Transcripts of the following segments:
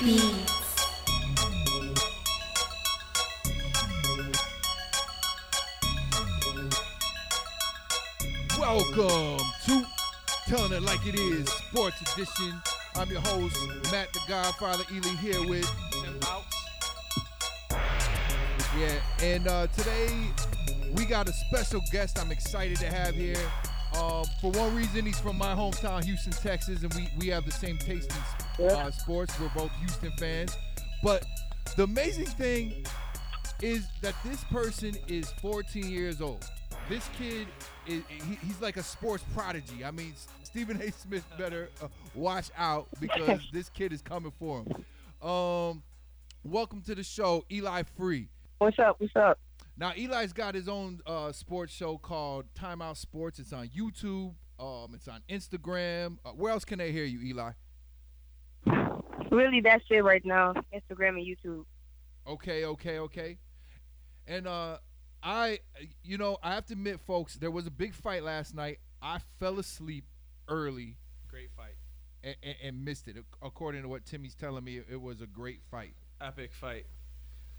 Beats. Welcome to Telling It Like It Is, Sports Edition. I'm your host, Matt the Godfather Ely, here with Tim Bouts. Yeah, and uh, today we got a special guest I'm excited to have here. Um, for one reason, he's from my hometown, Houston, Texas, and we, we have the same taste in uh, sports. We're both Houston fans. But the amazing thing is that this person is 14 years old. This kid is he, he's like a sports prodigy. I mean, Stephen A. Smith better uh, watch out because this kid is coming for him. Um, welcome to the show, Eli Free. What's up? What's up? Now Eli's got his own uh, sports show called Timeout Sports. It's on YouTube. Um, it's on Instagram. Uh, where else can they hear you, Eli? Really, that's it right now. Instagram and YouTube. Okay, okay, okay. And uh, I, you know, I have to admit, folks, there was a big fight last night. I fell asleep early Great fight. and, and, and missed it. According to what Timmy's telling me, it was a great fight. Epic fight.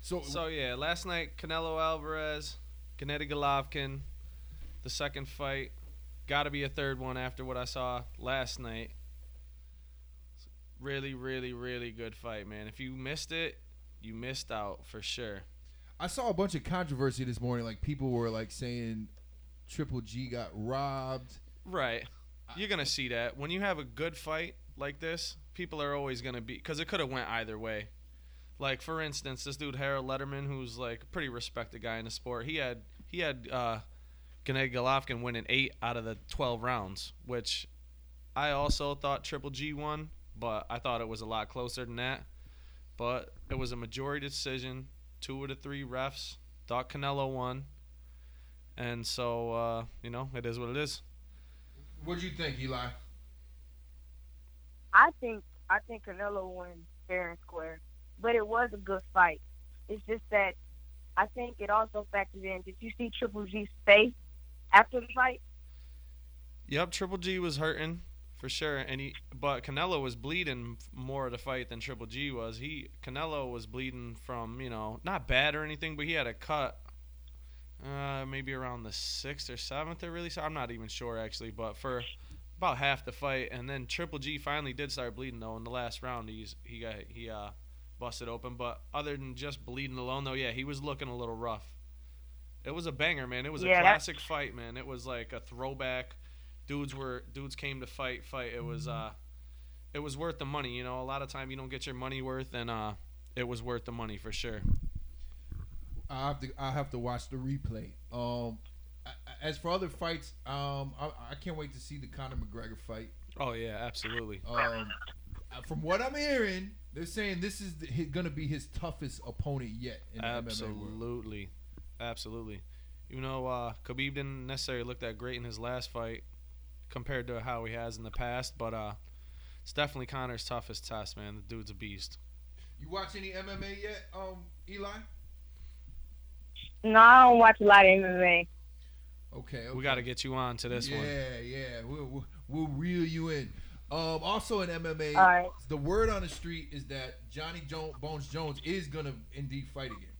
So, So yeah, last night Canelo Alvarez, Gennady Golovkin, the second fight. Got to be a third one after what I saw last night. Really, really, really good fight, man. If you missed it, you missed out for sure. I saw a bunch of controversy this morning. Like people were like saying Triple G got robbed. Right. You're gonna see that when you have a good fight like this. People are always gonna be because it could have went either way. Like for instance, this dude Harold Lederman, who's like a pretty respected guy in the sport, he had he had uh, Gennady Golovkin winning eight out of the twelve rounds, which I also thought Triple G won, but I thought it was a lot closer than that. But it was a majority decision. Two of the three refs thought Canelo won, and so uh, you know it is what it is. What do you think, Eli? I think I think Canelo won fair and square, but it was a good fight. It's just that I think it also factored in. Did you see Triple G's face after the fight? Yep, Triple G was hurting for sure, and he but Canelo was bleeding more of the fight than Triple G was. He Canelo was bleeding from you know not bad or anything, but he had a cut, uh, maybe around the sixth or seventh. Or really, so I'm not even sure actually, but for about half the fight, and then Triple G finally did start bleeding though in the last round. He's he got he uh busted open, but other than just bleeding alone though, yeah, he was looking a little rough. It was a banger, man. It was Yeah, a classic fight, man. It was like a throwback dudes were dudes came to fight fight it was uh it was worth the money you know a lot of time you don't get your money worth and uh it was worth the money for sure I have to I have to watch the replay. Um, as for other fights, um, I, I can't wait to see the Conor McGregor fight. oh yeah absolutely Um, uh, from what I'm hearing, they're saying this is the, gonna be his toughest opponent yet in the MMA world. absolutely absolutely you know uh khabib didn't necessarily look that great in his last fight compared to how he has in the past but uh it's definitely conor's toughest test man the dude's a beast You watch any MMA yet, um, Eli? No, I don't watch a lot of MMA. Okay, okay. we got to get you on to this yeah, one yeah, We'll, we'll, we'll reel you in. Um, also in MMA, All right. the word on the street is that Johnny jo- Bones Jones is gonna indeed fight again.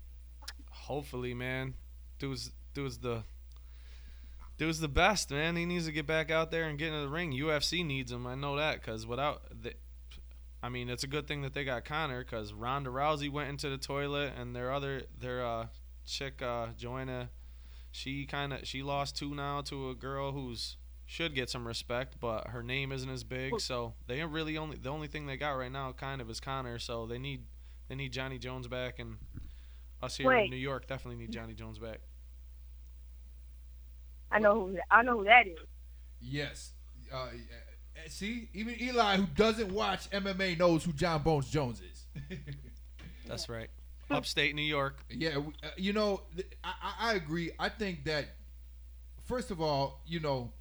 Hopefully, man. Dude's dude's the dude's the best, man. He needs to get back out there and get into the ring. UFC needs him. I know that because without the, I mean, it's a good thing that they got Conor because Ronda Rousey went into the toilet and their other their uh, chick uh, Joanna, she kind of she lost two now to a girl who's should get some respect, but her name isn't as big. So they really only the only thing they got right now kind of is Conor. So they need they need Johnny Jones back and us here in New York definitely need Johnny Jones back. I know who I know who that is. Yes. Uh, uh, see, even Eli, who doesn't watch MMA, knows who John Bones Jones is. That's right. Upstate New York. Yeah, uh, you know, I, I I agree. I think that first of all, you know,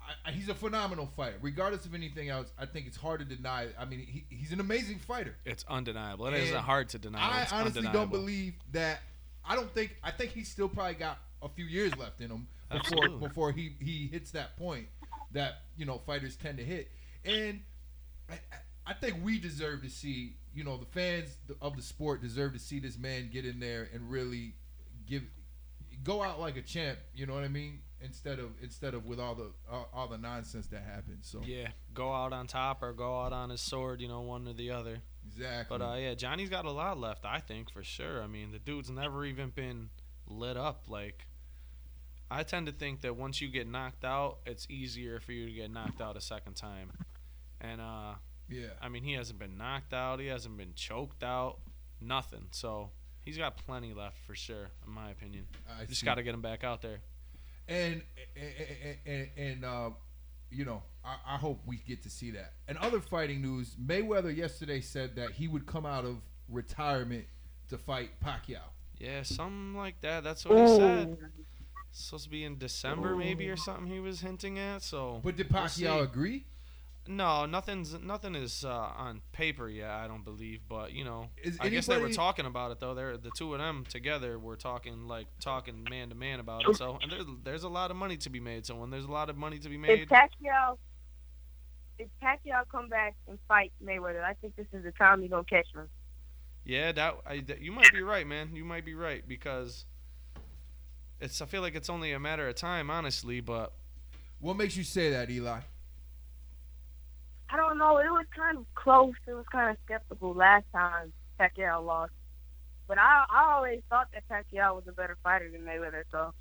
I, I, he's a phenomenal fighter. Regardless of anything else, I think it's hard to deny. I mean, he, he's an amazing fighter. It's undeniable. It isn't hard to deny. I It's honestly don't believe that. I don't think. I think he's still probably got a few years left in him before Absolutely. before he he hits that point that you know fighters tend to hit. And I, I- I think we deserve to see, you know, the fans of the sport deserve to see this man get in there and really give, go out like a champ. You know what I mean? Instead of instead of with all the all, all the nonsense that happens. So Yeah, go out on top or go out on his sword. You know, one or the other. exactly. But uh, yeah, Johnny's got a lot left. I think for sure. I mean, the dude's never even been lit up. Like, I tend to think that once you get knocked out, it's easier for you to get knocked out a second time. And uh, yeah. I mean, he hasn't been knocked out. He hasn't been choked out. Nothing. So he's got plenty left for sure, in my opinion. I Just got to get him back out there. and and and, and uh, you know, I, I hope we get to see that. And other fighting news: Mayweather yesterday said that he would come out of retirement to fight Pacquiao. Yeah, something like that. That's what he said. Ooh. It's supposed to be in December, maybe, or something. He was hinting at. So, But did We'll Pacquiao agree? no, nothing's nothing is uh, on paper yet. I don't believe, but you know, Is I guess they were talking about it though. They're the two of them together were talking like talking man to man about it. So, and there's there's a lot of money to be made. So when there's a lot of money to be made, If made, Pacquiao, if Pacquiao come back and fight Mayweather, I think this is the time you're gonna catch him. yeah, that, I, that you might be right, man. You might be right because it's. I feel like it's only a matter of time, honestly. But What makes you say that, Eli? I don't know. It was kind of close. It was kind of skeptical last time Pacquiao lost. But I, I always thought that Pacquiao was a better fighter than Mayweather, so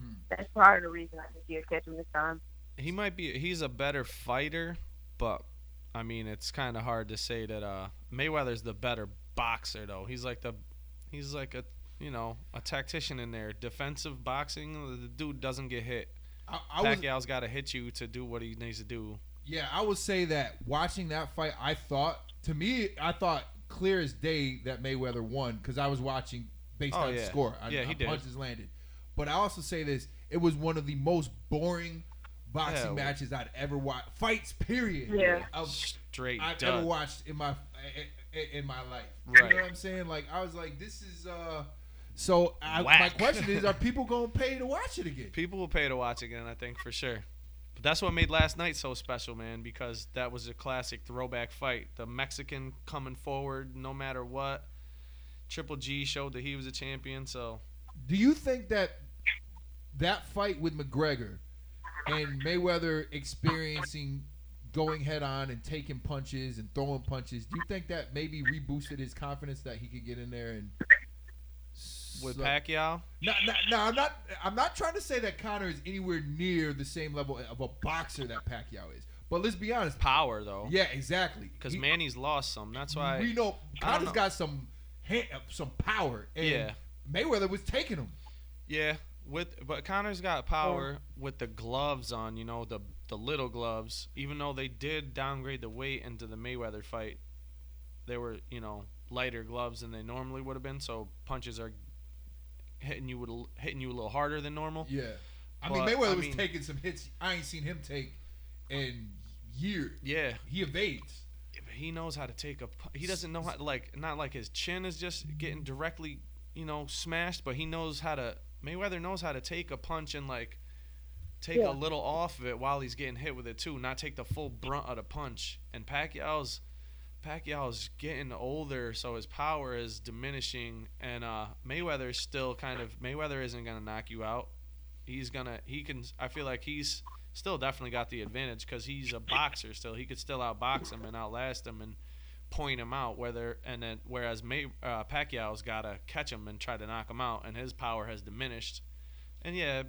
Hmm. that's part of the reason I think he'll catch him this time. he might be. He's a better fighter, but I mean, it's kind of hard to say that uh, Mayweather's the better boxer, though. He's like the, he's like a, you know, a tactician in there. Defensive boxing, the dude doesn't get hit. I, I Pacquiao's got to hit you to do what he needs to do. yeah, I would say that watching that fight, I thought to me, I thought clear as day that Mayweather won because I was watching based Oh, on the score. I, Yeah, he I did. punches landed. But I also say this: it was one of the most boring boxing Yeah. matches I'd ever watched. Fights, period. Yeah. Of Straight I've dud. ever watched in my in- in my life. Right. You know what I'm saying? Like I was like, this is uh. So I, my question is, are people gonna pay to watch it again? People will pay to watch again, I think for sure. But that's what made last night so special, man, because that was a classic throwback fight. The Mexican coming forward no matter what. Triple G showed that he was a champion, so Do you think that that fight with McGregor and Mayweather experiencing going head on and taking punches and throwing punches, do you think that maybe reboosted his confidence that he could get in there and with so- Pacquiao, No, no, no, I'm not. I'm not trying to say that Conor is anywhere near the same level of a boxer that Pacquiao is. But let's be honest. power though, Yeah, exactly. because Manny's lost some. That's why. we know Conor's know. got some some power. And Yeah. Mayweather was taking him. Yeah, with but Conor's got power with the gloves on. You know the the little gloves. Even though they did downgrade the weight into the Mayweather fight, they were you know lighter gloves than they normally would have been. So punches are hitting you with a, hitting you a little harder than normal. Yeah. I mean, Mayweather I was mean- taking some hits I ain't seen him take in years. Yeah, He evades. but he knows how to take a. pu- He doesn't know how to like not like his chin is just getting directly you know smashed, but he knows how to. Mayweather knows how to take a punch and like take Yeah. a little off of it while he's getting hit with it too, not take the full brunt of the punch. And Pacquiao's Pacquiao's getting older, so his power is diminishing, and uh, Mayweather's still kind of Mayweather isn't gonna knock you out. He's gonna he can. I feel like he's still definitely got the advantage because he's a boxer still. He could still outbox him and outlast him and point him out. Whether and then whereas May, uh, Pacquiao's got to catch him and try to knock him out, and his power has diminished. And yeah,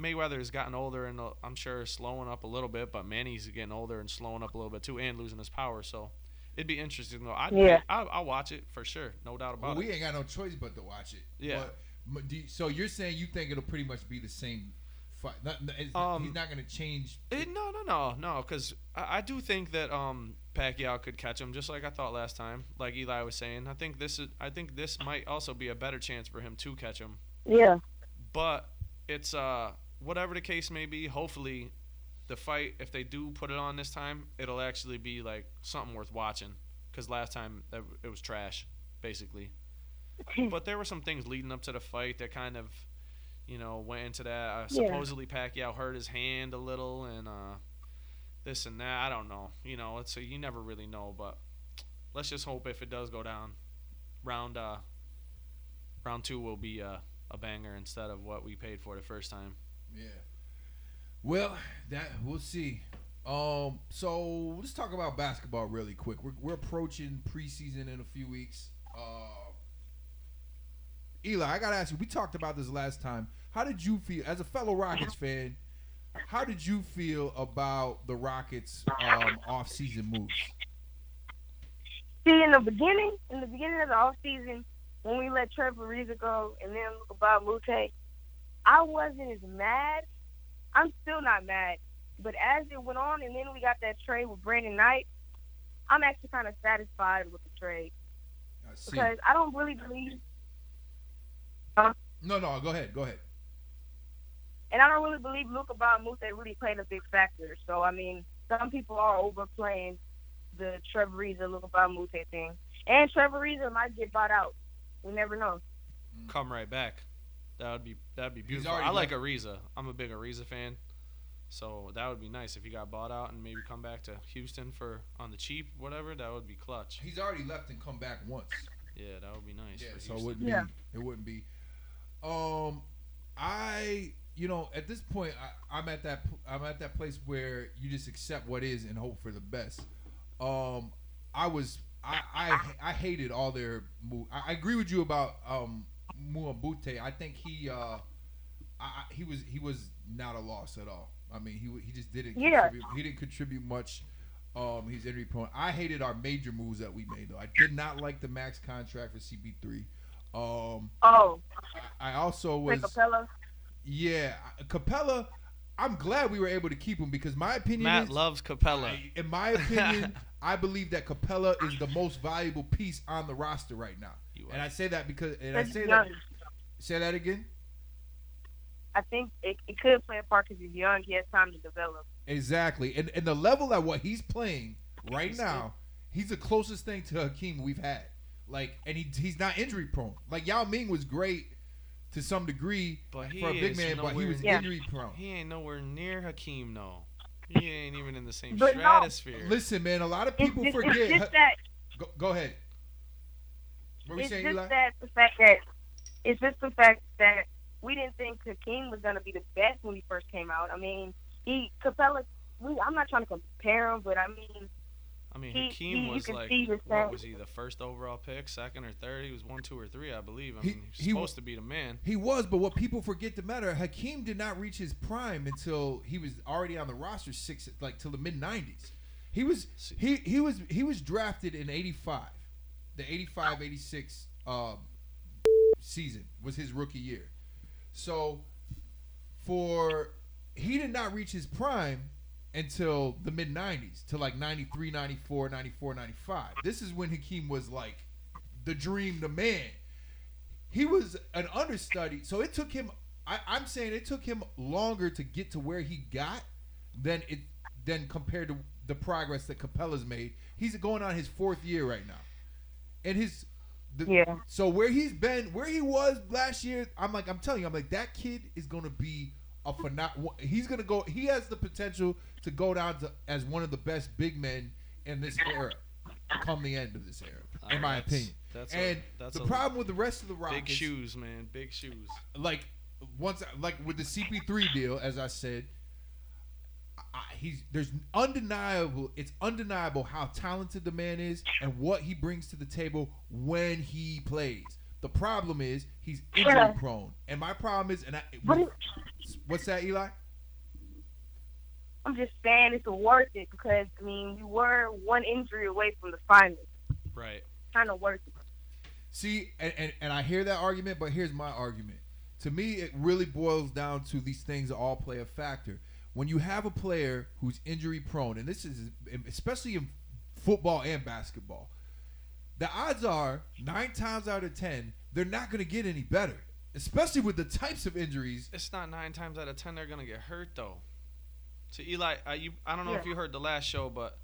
Mayweather's gotten older and uh, I'm sure slowing up a little bit, but Manny's getting older and slowing up a little bit too, and losing his power. So it'd be interesting though. I'd, Yeah. I'll, I'll watch it for sure, no doubt about Well, it. we ain't got no choice but to watch it. Yeah. But, m- you- so you're saying you think it'll pretty much be the same fight? Not, not- it's- Um, he's not going to change. Eh, no, no, no, no, because I, I do think that um Pacquiao could catch him just like I thought last time. Like Eli was saying, I think this is I think this might also be a better chance for him to catch him. Yeah. But it's uh whatever the case may be. Hopefully, the fight if they do put it on this time, it'll actually be like something worth watching. Because last time it was trash, basically. but there were some things leading up to the fight that kind of, you know, went into that. Uh, Yeah. supposedly Pacquiao hurt his hand a little, and uh, this and that. I don't know. You know, it's so you never really know. But let's just hope if it does go down, round uh, round two will be uh, a banger instead of what we paid for the first time. Yeah. Well, that we'll see. Um, so let's talk about basketball really quick. We're, we're approaching preseason in a few weeks. Uh, Eli, I gotta ask you. We talked about this last time. How did you feel as a fellow Rockets fan? How did you feel about the Rockets' um, off-season moves? See, in the beginning, in the beginning of the off season, when we let Trevor Ariza go and then about Mute, I wasn't as mad. I'm still not mad. But as it went on, and then we got that trade with Brandon Knight, I'm actually kind of satisfied with the trade I see. because I don't really believe, No, no, go ahead, go ahead. and I don't really believe Luca Mute really played a big factor. So I mean, some people are overplaying the Trevor Ariza Luca Mute thing, and Trevor Ariza might get bought out. We never know. Come right back. That would be that'd be beautiful. I like Ariza. I'm a big Ariza fan. So that would be nice if he got bought out and maybe come back to Houston for on the cheap, whatever. That would be clutch. He's already left and come back once. Yeah, that would be nice. Yeah, for so it wouldn't Yeah. be. It wouldn't be. Um, I you know at this point I, I'm at that I'm at that place where you just accept what is and hope for the best. Um, I was I I, I hated all their move. I, I agree with you about um Mbah a Moute. I think he uh I, I- he was he was not a loss at all. I mean he he just didn't Yeah. contribute, he didn't contribute much. Um, he's injury prone. I hated our major moves that we made though. I did not like the max contract for CP3. Um, Oh, I I also Clint was Capela. yeah Capela. I'm glad we were able to keep him because my opinion Matt is, loves Capela. I- in my opinion, I believe that Capela is the most valuable piece on the roster right now. You And. I say that because and I say young. that say that again. I think it, it could play a part because he's young. He has time to develop. Exactly. And and the level at what he's playing right now, he's the closest thing to Hakeem we've had. Like and he he's not injury prone. Like Yao Ming was great to some degree But he for a big is man, but he was Yeah. injury prone. He ain't nowhere near Hakeem, no. He ain't even in the same But no. stratosphere. Listen, man, a lot of It's people just, forget. it's just that go, go ahead. What were you it's saying, just Eli? that the fact that it's just the fact that we didn't think Hakeem was gonna be the best when he first came out. I mean, he Capela. We, I'm not trying to compare him, but I mean, I mean, he- Hakeem he- you was like, what was he, the first overall pick, second or third? He was one, two, or three, I believe. I He- mean, he he's w- supposed to be the man. He was, but what people forget to matter, Hakeem did not reach his prime until he was already on the roster six like till the mid nineties. He was he he was he was drafted in eighty five. The 85 86 uh, season was his rookie year. So for he did not reach his prime until the mid 90s to like 93 94 94 95 this is when hakeem was like the dream the man. He was an understudy so it took him I, i'm saying it took him longer to get to where he got than it than compared to the progress that capela's made. He's going on his fourth year right now and his the, Yeah. so where he's been where he was last year i'm like i'm telling you i'm like that kid is going to be a phenomenal he's going to go he has the potential to go down to as one of the best big men in this era come the end of this era in Uh, my that's- opinion That's and a, that's the a problem with the rest of the Rockets, big shoes, man. Big shoes. like once, like with the CP3 deal, as I said, I, he's there's undeniable. It's undeniable how talented the man is and what he brings to the table when he plays. The problem is he's injury Yeah. prone, and my problem is, and I, But it, what's that, Eli? I'm just saying it's worth it because I mean we were one injury away from the finals. Right. Kind of worth it. See, and, and, and I hear that argument, but here's my argument. To me, it really boils down to these things all play a factor. When you have a player who's injury prone, and this is especially in football and basketball, the odds are nine times out of ten they're not going to get any better, especially with the types of injuries. It's not nine times out of ten they're gonna get hurt though. So Eli, I, you, I don't know if you heard the last show, but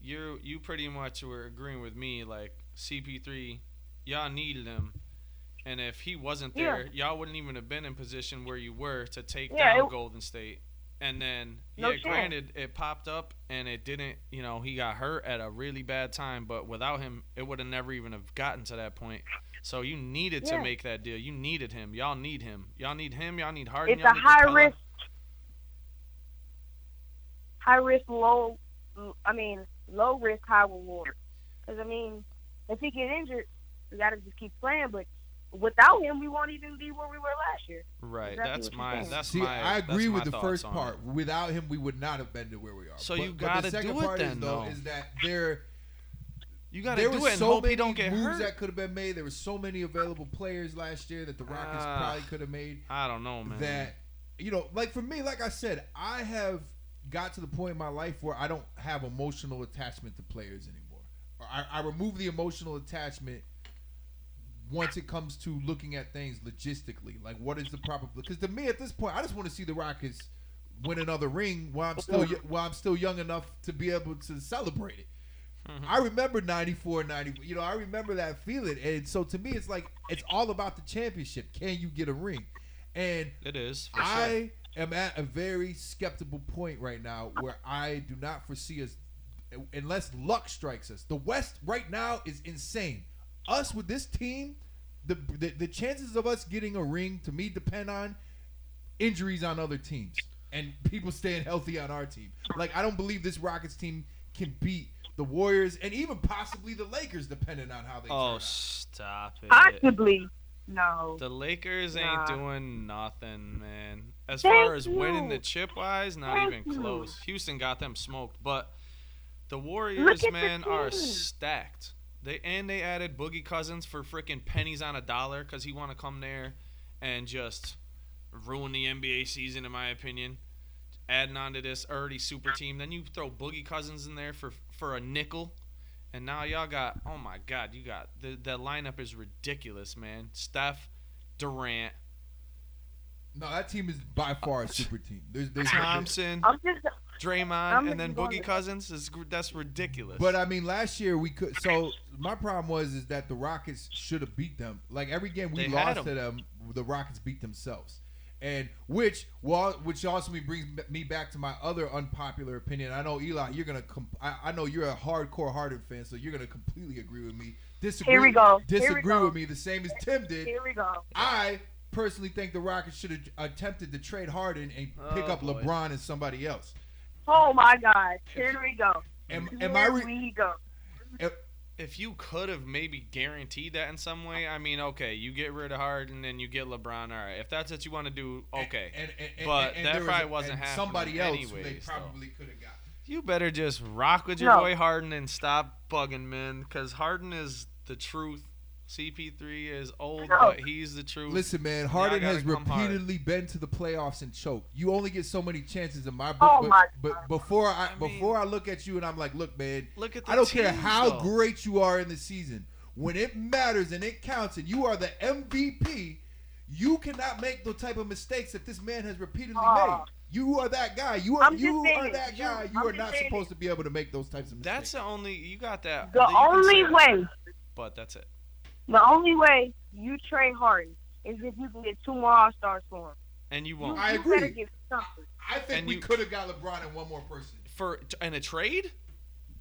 you you pretty much were agreeing with me. Like CP3, y'all needed him, and if he wasn't there, y'all wouldn't even have been in position where you were to take Yeah, down it- Golden State. And then, No yeah, chance. granted, it popped up and it didn't. You know, he got hurt at a really bad time, but without him, it would have never even have gotten to that point. So you needed to make that deal. You needed him. Y'all need him. Y'all need him. Y'all need Harden. It's a high Capela. risk, high risk, low. I mean, low risk, high reward. Because I mean, if he get injured, we gotta just keep playing. But without him, we won't even be where we were last year. Right. Exactly that's what you're my. saying. That's See, my. I agree that's with my the first part. it. Without him, we would not have been to where we are. So but, you gotta the second do it part is though though. is that there You got to there do were it and so hope many he don't get moves hurt. that could have been made. There were so many available players last year that the Rockets Ah. probably could have made. I don't know, man. That you know, like for me, like I said, I have got to the point in my life where I don't have emotional attachment to players anymore. I, I remove the emotional attachment once it comes to looking at things logistically. Like, what is the proper? Because to me, at this point, I just want to see the Rockets win another ring while I'm still while I'm still young enough to be able to celebrate it. Mm-hmm. I remember 94, 90. You know, I remember that feeling. And so to me, it's like, it's all about the championship. Can you get a ring? And it is. For sure. I am at a very skeptical point right now where I do not foresee us, unless luck strikes us. The West right now is insane. Us with this team, the, the, the chances of us getting a ring to me depend on injuries on other teams and people staying healthy on our team. Like I don't believe this Rockets team can beat the Warriors and even possibly the Lakers, depending on how they. Oh, turn Oh, out. stop it. Possibly, no. The Lakers Nah. ain't doing nothing, man. As Thank far as winning the chip wise, not Thank even you. close. Houston got them smoked, but the Warriors, at the man, are stacked. They and they added Boogie Cousins for freaking pennies on a dollar because he want to come there and just ruin the NBA season, in my opinion. Adding on to this already super team, then you throw Boogie Cousins in there for for a nickel, and now y'all got oh my god, you got the the lineup is ridiculous, man. Steph, Durant, No, that team is by far a uh, super team. There's, there's Thompson, I'm just. Draymond, I'm and then Boogie to- Cousins is that's ridiculous. But I mean, last year we could. So my problem was is that the Rockets should have beat them. Like every game we They had lost to them, the Rockets beat themselves. And which, well, which also me brings me back to my other unpopular opinion. I know Eli, you're gonna. Comp- I, I know you're a hardcore Harden fan, so you're gonna completely agree with me. Disagree. Here we go. Here we Disagree go. with me the same as Tim did. Here we go. I personally think the Rockets should have attempted to trade Harden and pick Oh, up boy. LeBron and somebody else. Oh my God. Here we go. Am, Here am I? Re- we go. if if you could have maybe guaranteed that in some way, I mean, okay, you get rid of Harden and you get LeBron. All right, if that's what you want to do, okay. And, and, and, But and that there was probably wasn't and happening Somebody else who they probably could have got. You better just rock with your No. boy Harden and stop bugging, man, because Harden is the truth. CP3 is old, but he's the truth. Listen, man, Harden has come hard. repeatedly been to the playoffs and choked. You only get so many chances in my book. Oh but, my but before I, I mean- before I look at you and I'm like, look, man, Look at the I don't care how though. great you are in the season. When it matters and it counts, and you are the MVP, you cannot make the type of mistakes that this man has repeatedly Oh. made. You are that guy. You are I'm just you are that guy. You I'm are not saying supposed to be able to make those types of mistakes. That's the only you got that. The only way, but that's it. The only way you trade Harden is if you can get two more All Stars for him. And you You, won't I you agree. better get something. I think And we you- could have got LeBron and one more person, for in a trade.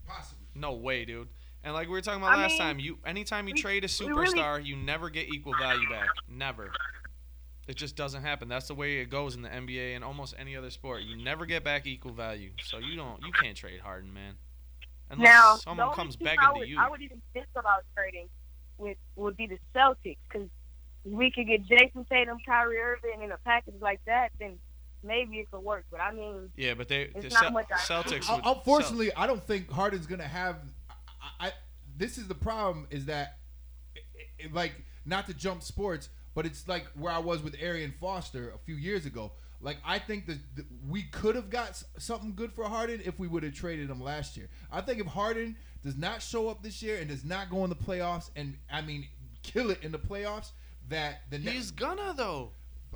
possibly. No way, dude. And like we were talking about I last mean, time, you anytime you we- trade a we really- superstar, you never get equal value back. Never. It just doesn't happen. That's the way it goes in the NBA and almost any other sport. You never get back equal value. So you don't you can't trade Harden, man. Unless now, someone comes begging I to you. I would even think about trading with would be the Celtics because we could get Jayson Tatum, Kyrie Irving in a package like that, then maybe it could work. But I mean, yeah, but they It's the not Cel- much Celtics Un- would Unfortunately, I don't think Harden's gonna have. I, I this is the problem is that, it, it- like, not to jump sports, but it's like where I was with Arian Foster a few years ago. Like, I think that that we could have got something good for Harden if we would have traded him last year. I think if Harden does not show up this year and does not go in the playoffs, and I mean, kill it in the playoffs, that the He's next. gonna though.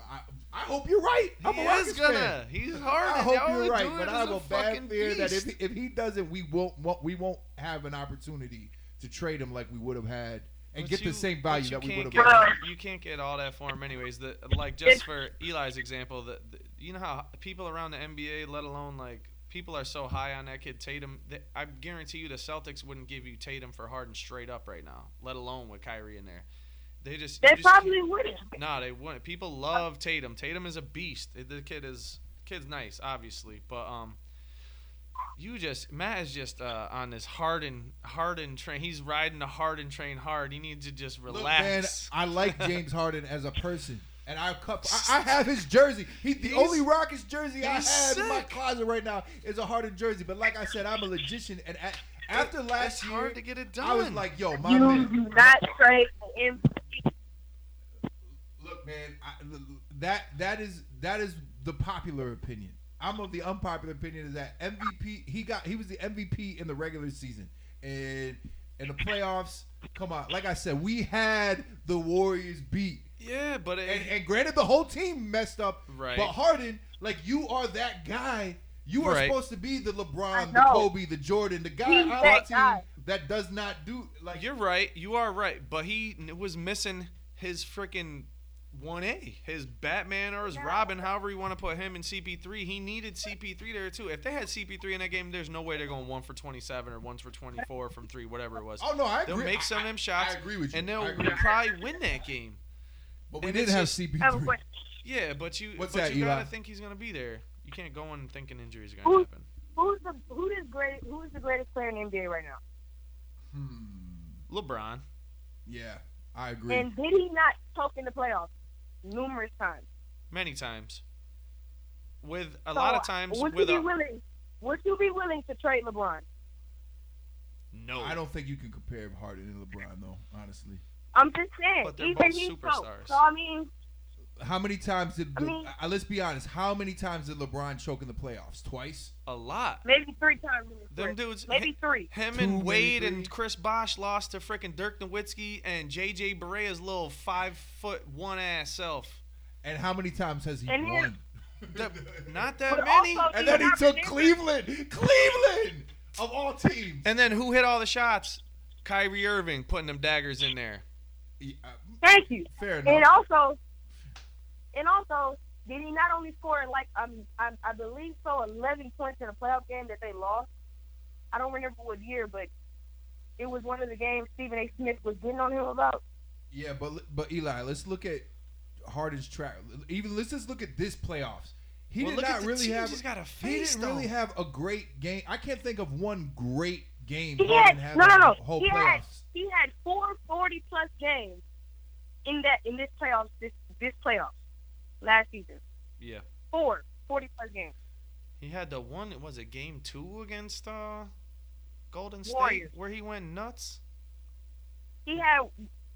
I, I hope you're right. I'm he a is gonna. fan. He's Harden. I hope you're right, but I have a bad fear that beast. if if he doesn't, we won't, we won't have an opportunity to trade him like we would have had. and But get you- the same value that we would have. Well- You can't get all that for him, anyways. The like just for Eli's example, that the, you know how people around the NBA, let alone like people are so high on that kid Tatum. That I guarantee you, the Celtics wouldn't give you Tatum for Harden straight up right now, let alone with Kyrie in there. They just they just probably wouldn't. No, they wouldn't. People love Tatum. Tatum is a beast. The kid is kid's nice, obviously, but um, you just Matt is just uh, on this Harden Harden train. He's riding the Harden train hard. He needs to just Look, relax. man, I like James Harden as a person. And I, cup, I, I have his jersey. He, the He's- only Rockets jersey I have he's in my closet right now is a Harden jersey. But like I said, I'm a logician. And at, after It's last year, hard to get it done. I was like, yo, my You man. do not trade the MVP. Look, man, I, that that is that is the popular opinion. I'm of the unpopular opinion is that MVP he got he was the MVP in the regular season and in the playoffs. Come on, like I said, we had the Warriors beat, yeah, but it, and, and granted the whole team messed up, Right. But Harden, like you are that guy. You are Right. supposed to be the LeBron, the. Kobe, the Jordan, the guy He's on our that team guy. that does not do like you're right. You are right. But he was missing his freaking one A, his Batman or his Yeah. Robin, however you want to put him in CP3. He needed CP3 there too. If they had CP3 in that game, there's no way they're going one for 27 or one for 24 from three, whatever it was. Oh no, I agree. They'll make some of them shots, I agree with you. and they'll agree. probably win that game. But we and didn't have just- I have a CP3. question. Yeah, but you, What's but that, you Eli? gotta think he's gonna be there. You can't go in thinking injuries are Who- gonna happen. Who's the who is great? Who is the greatest player in the NBA right now? Hmm. LeBron. Yeah, I agree. And did he not choke in the playoffs numerous times? many times. With a So, lot of times would with you a be willing? Would you be willing to trade LeBron? no. I don't think you can compare Harden and LeBron, though. Honestly, I'm just saying. But they're even both he superstars. choked. So I mean, how many times did? I mean- uh, let's be honest. How many times did LeBron choke in the playoffs? Twice. a lot. maybe three times. In his Them career. dudes. Maybe three. Him Two, and maybe Wade three. and Chris Bosh lost to freaking Dirk Nowitzki and JJ Barea's little five foot one ass self. And how many times has he And then- won? That- not that But many. also- and then he took Cleveland. Cleveland of all teams. And then who hit all the shots? Kyrie Irving putting them daggers in there. Yeah, uh, Thank you. fair enough. And enough. also, and also, did he not only score like um, I, I believe so, 11 points in a playoff game that they lost? I don't remember what year, but it was one of the games Stephen A. Smith was getting on him about. Yeah, but but Eli, let's look at Harden's track. Even let's just look at this playoffs. He Well, did not really have. he's got to He didn't really have a great game. I can't think of one great game He had had no, no, no. whole He had he had four 40 plus games in that in this playoffs this this playoffs last season. Yeah. Four 40 plus games. He had the one. Was it game two against uh, Golden State Warriors. where he went nuts? He had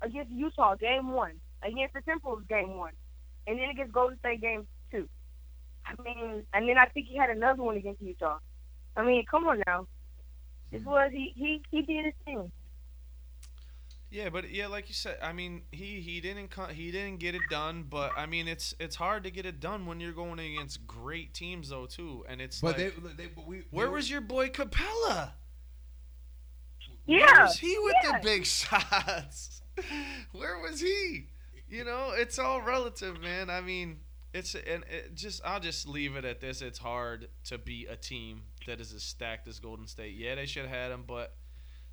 against Utah game one, against the Timberwolves game one, and then against Golden State game two. I mean, and then I think he had another one against Utah. I mean, come on now. This was he he he did his thing. Yeah, but yeah, like you said, I mean, he he didn't he didn't get it done, but I mean, it's it's hard to get it done when you're going against great teams though too, and it's But like, they, they, but we. where they- was your boy Capela? Yeah, Where was he with yeah. the big shots? Where was he? You know, it's all relative, man. I mean, it's and it just I'll just leave it at this. It's hard to beat a team that is as stacked as Golden State. Yeah, they should have had him, but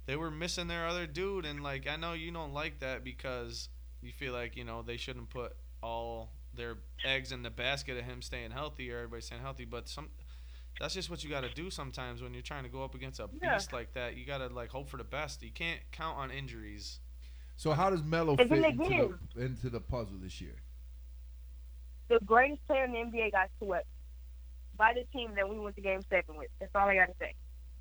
they were missing their other dude, and like I know you don't like that because you feel like you know they shouldn't put all their eggs in the basket of him staying healthy or everybody staying healthy, but some. That's just what you got to do sometimes when you're trying to go up against a Yeah. beast like that. You got to like hope for the best. You can't count on injuries. So how does Melo And fit then into the, into the puzzle this year? The greatest player in the NBA got swept by the team that we went to Game Seven with. That's all I got to say.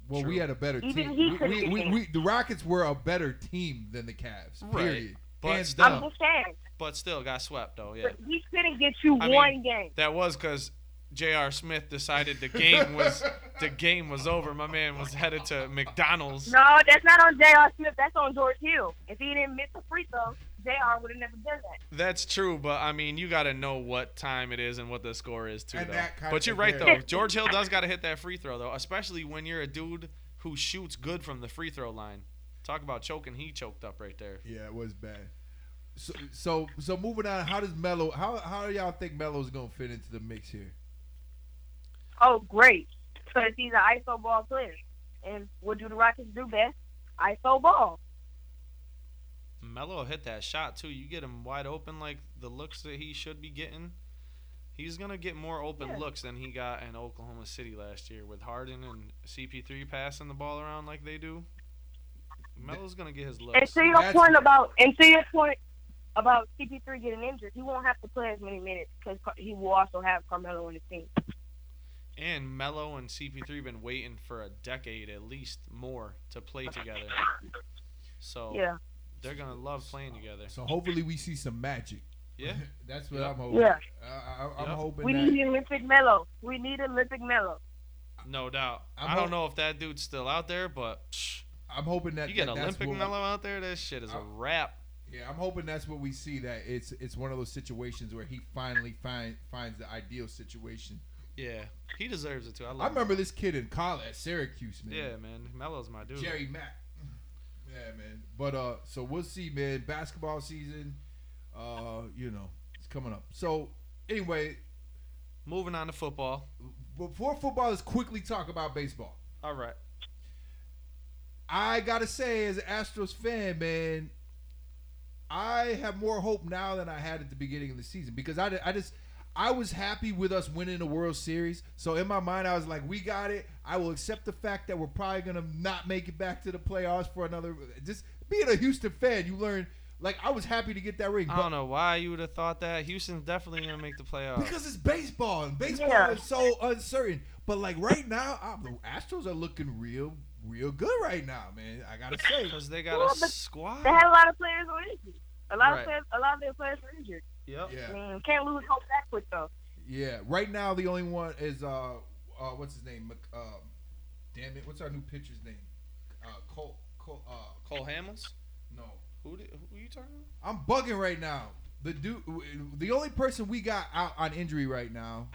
Well, we had a better Even team. he We, could've we, been we, we- the Rockets were a better team than the Cavs. Right. Period. But Hands still- I'm just saying, But still got swept though. Yeah, but he couldn't get you I mean- one game. that was because J.R. Smith decided the game was the game was over. My man was headed to McDonald's. No, that's not on J.R. Smith. That's on George Hill. If he didn't miss a free throw, J.R. would have never done that. That's true, but I mean, you got to know what time it is and what the score is too. And though. But you're right though. George Hill does got to hit that free throw though, especially when you're a dude who shoots good from the free throw line. Talk about choking. He choked up right there. Yeah, it was bad. So so so moving on. How does Melo? How how do y'all think Melo's gonna fit into the mix here? Oh, great. Because he's an ISO ball player. And what do the Rockets do best? ISO ball. Melo hit that shot too. You get him wide open like the looks that he should be getting. He's gonna get more open Yeah. looks than he got in Oklahoma City last year with Harden and CP3 passing the ball around like they do. Melo's gonna get his looks. And looks. to your That's- point about, and to your point about CP3 getting injured, he won't have to play as many minutes because he will also have Carmelo on his team. And Melo and CP3 been waiting for a decade at least more to play together. So Yeah. They're gonna love playing together. So hopefully we see some magic. Yeah. That's what Yep. I'm hoping. Yeah. I, I, I'm Yep. hoping We that. need Olympic Melo. We need Olympic Melo. No doubt. I'm I don't hope- know if that dude's still out there, but psh, I'm hoping that you get that, Olympic what- Melo out there, that shit is a wrap. Yeah, I'm hoping that's what we see. That it's it's one of those situations where he finally find finds the ideal situation. Yeah, he deserves it too. I, love I remember Melo. this kid in college at Syracuse, man. Yeah, man, Melo's my dude. Jerry Mack. Yeah, man. But uh, so we'll see, man. Basketball season, uh, you know, it's coming up. So anyway, Moving on to football. before football, let's quickly talk about baseball. All right. I gotta say, as an Astros fan, man, I have more hope now than I had at the beginning of the season because I, I just I was happy with us winning the World Series. So in my mind, I was like, we got it. I will accept the fact that we're probably gonna not make it back to the playoffs for another. Just being a Houston fan, you learn. Like I was happy to get that ring, I but don't know why you would have thought that. Houston's definitely gonna make the playoffs. because it's baseball and baseball Yeah. is so uncertain. But like right now, uh, the Astros are looking real, real good right now, man. I gotta say. Because they got Well, a squad. They had a lot of players on injured. A lot Right. of players, a lot of their players were injured. Yep. Yeah. I mean, can't lose hope that quick though. Yeah, right now the only one is uh, uh what's his name? Mc- Um, damn it, what's our new pitcher's name? Uh, Cole. Cole. Uh, Cole Hamels. no, Who did, who are you talking about? I'm bugging right now. The dude, the only person we got out on injury right now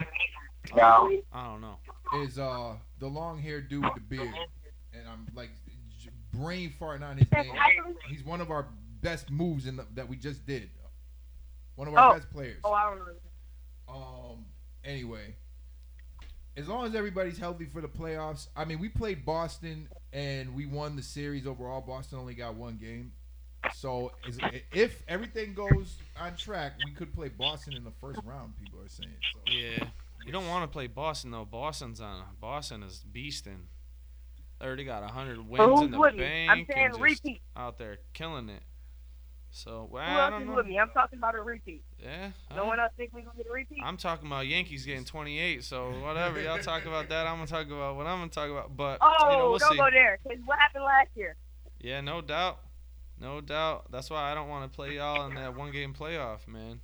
I don't know. is uh the long haired dude with the beard, and I'm like brain farting on his name. He's one of our best moves in the, that we just did. One of our Oh. best players. Oh, I don't know. Um. Anyway, as long as everybody's healthy for the playoffs, I mean, we played Boston and we won the series overall. Boston only got one game, so is, if everything goes on track, we could play Boston in the first round. People are saying. So. Yeah. You don't want to play Boston though. Boston's on. Boston is beasting. They already got hundred But wins oh, in the with me? bank I'm saying and just repeat. out there killing it. So well, Who I else don't is know. with me? I'm talking about a repeat. Yeah. No one else think we're gonna get a repeat? I'm talking about Yankees getting 28. So whatever y'all talk about that, I'm gonna talk about what I'm gonna talk about. But oh, you know, we'll don't see. go there. 'cause what happened last year? Yeah, no doubt. No doubt. That's why I don't want to play y'all in that one game playoff, man.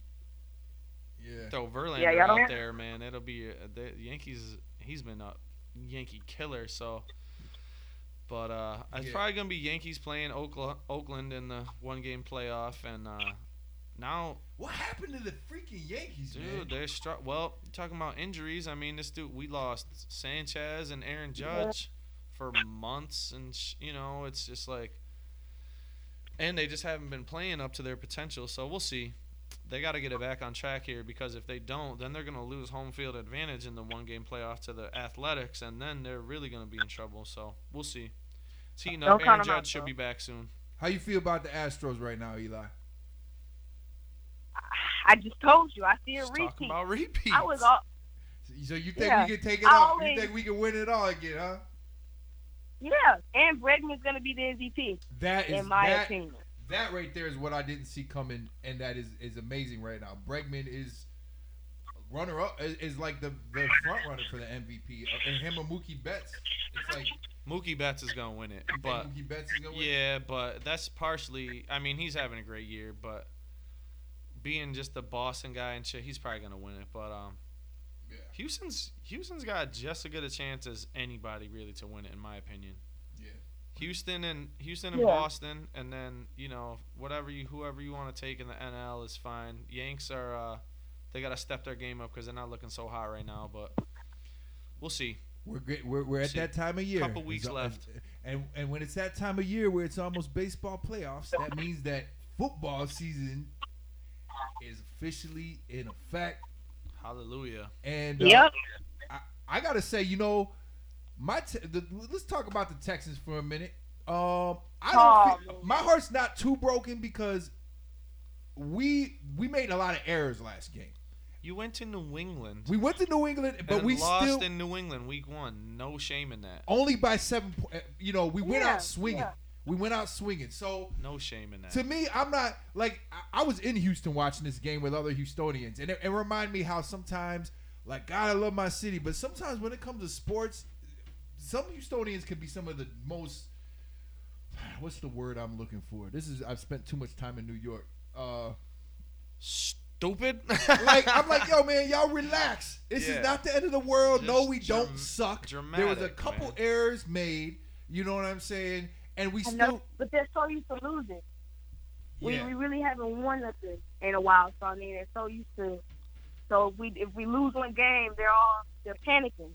Yeah. Throw Verlander Yeah, out have- there, man. It'll be uh, the Yankees. He's been a Yankee killer. So, but uh, it's Yeah. probably gonna be Yankees playing Oakla- Oakland in the one game playoff, and uh, now, What happened to the freaking Yankees, man? dude, they're str- Well, talking about injuries, I mean, this dude we lost Sanchez and Aaron Judge for months, and sh- you know, it's just like, and they just haven't been playing up to their potential. So we'll see. They got to get it back on track here because if they don't, then they're going to lose home field advantage in the one game playoff to the Athletics, and then they're really going to be in trouble. So we'll see. It's heating up. Don't count Aaron 'em Judge out, should be back soon. How you feel about the Astros right now, Eli? I just told you. I see a Just talking repeat. about repeats. I was all So you think Yeah. we can take it I all? always- You think we can win it all again, huh? yeah, and Bregman's gonna be the MVP That is in my that, opinion. That right there is what I didn't see coming, and that is is amazing right now. Bregman is runner up is, is like the the front runner for the MVP, Uh, and him and Mookie Betts. It's like Mookie Betts is going to win it, but Mookie Betts is gonna win. Yeah, but that's partially. I mean, he's having a great year, but being just the Boston guy and shit, he's probably gonna win it. But um, Yeah. Houston's Houston's got just as good a chance as anybody really to win it, in my opinion. Yeah. Houston and Houston and Yeah. Boston, and then you know whatever you whoever you want to take in the NL is fine. Yanks are uh, they got to step their game up because they're not looking so hot right now, but we'll see. We're great. We're, we're at See, that time of year. couple weeks It's- left. And and when it's that time of year where it's almost baseball playoffs, that means that football season is officially in effect. Hallelujah. And uh, Yep. I, I gotta say, you know, my te- the, let's talk about the Texans for a minute. Um, I don't. Oh, feel, my heart's not too broken because we we made a lot of errors last game. You went to New England. We went to New England, but and we lost still in New England week one. No shame in that. only by seven. po- uh, You know, we went Yeah, out swinging. yeah. We went out swinging. So No shame in that. to me, I'm not like I, I was in Houston watching this game with other Houstonians, and it, it reminded me how sometimes, like God, I love my city, but sometimes when it comes to sports, some Houstonians can be some of the most. What's the word I'm looking for? This is I've spent too much time in New York. Uh, Stupid. like I'm like, yo, man, y'all relax. This Yeah. is not the end of the world. no, Just we dram- don't suck. there was a dramatic, couple man. errors made. You know what I'm saying? And we I still, know, but they're so used to losing. We yeah. we really haven't won nothing in a while. So I mean, they're so used to. So if we if we lose one game, they're all they're panicking.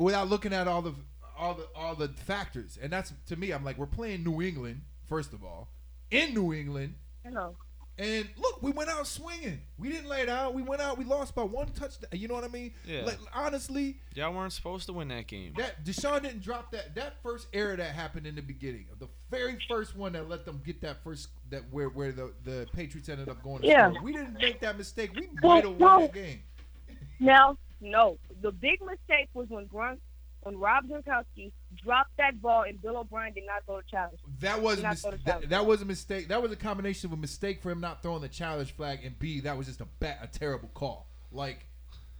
Without looking at all the all the all the factors. And that's to me, I'm like, we're playing New England first of all, in New England. You know. And look, we went out swinging. We didn't lay it out. We went out. We lost by one touchdown. You know what I mean? Yeah. Like honestly, Y'all weren't supposed to win that game. that Deshaun didn't drop that that first error that happened in the beginning. The very first one that let them get that first that where where the the Patriots ended up going. To Yeah. score. We didn't make that mistake. We Well, might have won well- that game. Now, no, the big mistake was when Grunt, when Rob Gronkowski dropped that ball and Bill O'Brien did not throw the challenge. That was a Did not mis- throw that, challenge that was a mistake. That was a combination of a mistake for him not throwing the challenge flag, and B, that was just a bat, a terrible call. Like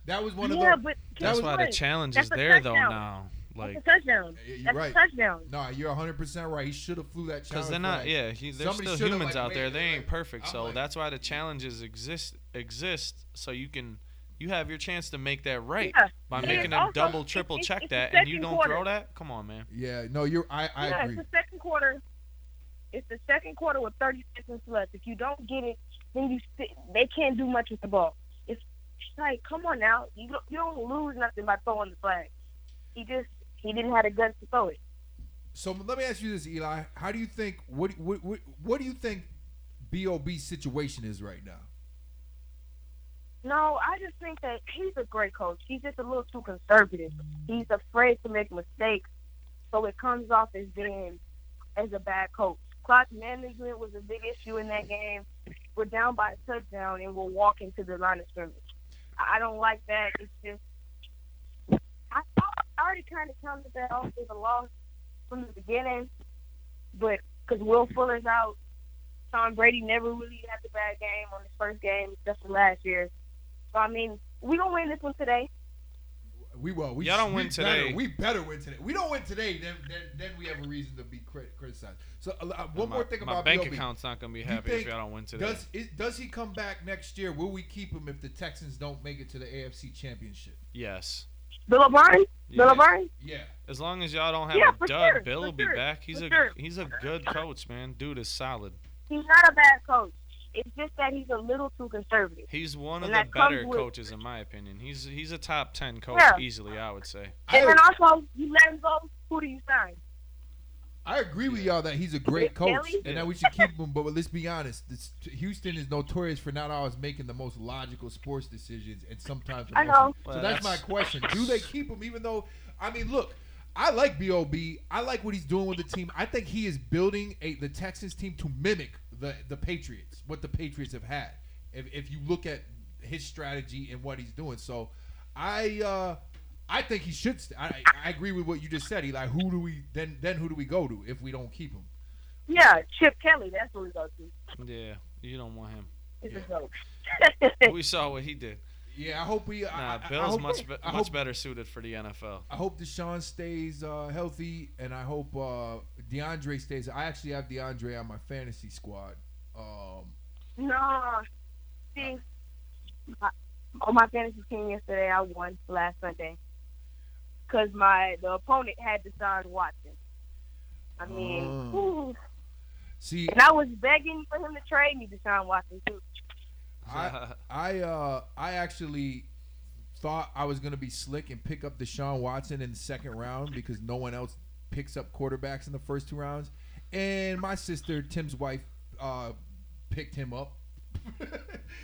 that was one yeah, of the. but That's why the challenge That's is a there though touchdown. now. That's Like, a touchdown. Yeah, you're That's right. a touchdown. No, you're 100 percent right. He should have flew that challenge. because they're not. flag. Yeah, he, they're Somebody still humans like, out there. They ain't like- perfect. I'm So like- that's why the challenges exist exist so you can you have your chance to make that right Yeah. by Yeah. making them also, double triple it's- check it's that and you don't quarter. throw that. Come on, man. Yeah, no, you're. I, I yeah, agree. it's the second quarter. It's the second quarter with 30 seconds left. If you don't get it, then you sit, they can't do much with the ball. It's like, come on now, you don't, you don't lose nothing by throwing the flag. He just he didn't have the guts to throw it. So let me ask you this, Eli. How do you think? What what what, what do you think? Bob's situation is right now. No, I just think that he's a great coach. He's just a little too conservative. He's afraid to make mistakes, so it comes off as being as a bad coach. Clock management was a big issue in that game. We're down by a touchdown and we're walking to the line of scrimmage. I don't like that. It's just I, I already kind of counted that off as a loss from the beginning, but because Will Fuller's out, Tom Brady never really had the bad game on his first game, just last year. So I mean, we gonna win this one today. We will. We Y'all don't we win better- today. we better win today. We don't win today, then then, then we have a reason to be crit- criticized. So uh, uh, one my, more thing about my about bank B.O.B. account's not gonna be happy think- if y'all don't win today. Does is, does he come back next year? Will we keep him if the Texans don't make it to the AFC Championship? yes. Bill O'Brien, Bill Yeah. O'Brien. Yeah. As long as y'all don't have Yeah, a for dud, sure, Bill for will be back. He's for a sure. he's a good coach, man. Dude is solid. He's not a bad coach. It's just that he's a little too conservative. He's one of And the that comes better with- coaches in my opinion. He's he's a top ten coach Yeah. easily, I would say. And then I, also, you let him go. Who do you sign? I agree with y'all that he's a great coach Kelly? and Yeah. that we should keep him. But let's be honest, this, Houston is notorious for not always making the most logical sports decisions, and sometimes. the I most- know. So Well, that's, my question: Do they keep him? Even though, I mean, look, I like Bob. I like what he's doing with the team. I think he is building a the Texans team to mimic the the Patriots, what the Patriots have had. If if you look at his strategy and what he's doing, so I. uh I think he should. St- I, I agree with what you just said. He like who do we then? Then who do we go to if we don't keep him? Yeah, Chip Kelly. That's who we go to. Yeah, you don't want him. It's Yeah. a joke. We saw what he did. Yeah, I hope we. I, Nah, I- I hope, much be- I much hope, better suited for the NFL. I hope Deshaun stays uh, healthy, and I hope uh, DeAndre stays. I actually have DeAndre on my fantasy squad. Um, no, see, my, on my fantasy team yesterday, I won last Sunday because my the opponent had Deshaun Watson. I mean, ooh. see, and I was begging for him to trade me Deshaun Watson too. I I uh I actually thought I was gonna be slick and pick up Deshaun Watson in the second round because no one else picks up quarterbacks in the first two rounds, and my sister Tim's wife uh, picked him up.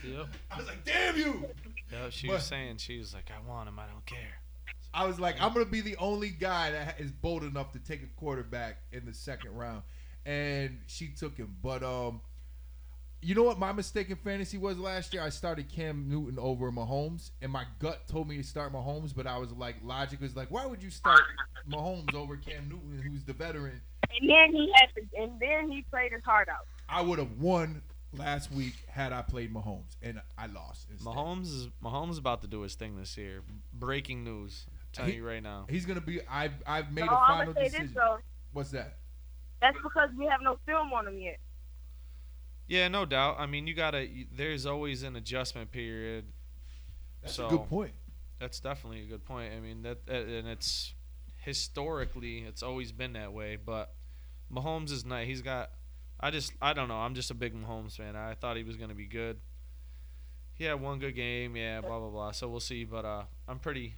Yep. I was like, "Damn you!" Yeah, she But- was saying she was like, I want him. I don't care. I was like, I'm gonna be the only guy that is bold enough to take a quarterback in the second round, and she took him. But um, you know what my mistake in fantasy was last year? I started Cam Newton over Mahomes, and my gut told me to start Mahomes, but I was like, logic was like, why would you start Mahomes over Cam Newton, who's the veteran? And then he had to, and then he played his heart out. I would have won last week had I played Mahomes, and I lost. Instead. Mahomes is Mahomes about to do his thing this year. Breaking news. I'm telling He- you right now. He's gonna be. I've I've made no, a I'm final gonna say decision. this though. What's that? That's because we have no film on him yet. Yeah, no doubt. I mean, you gotta. There's always an adjustment period. That's So- a good point. That's definitely a good point. I mean that, that- and it's historically it's always been that way. But Mahomes is nice. He's got. I just I don't know. I'm just a big Mahomes fan. I thought he was gonna be good. He had one good game. Yeah, blah blah blah. So we'll see. But uh, I'm pretty.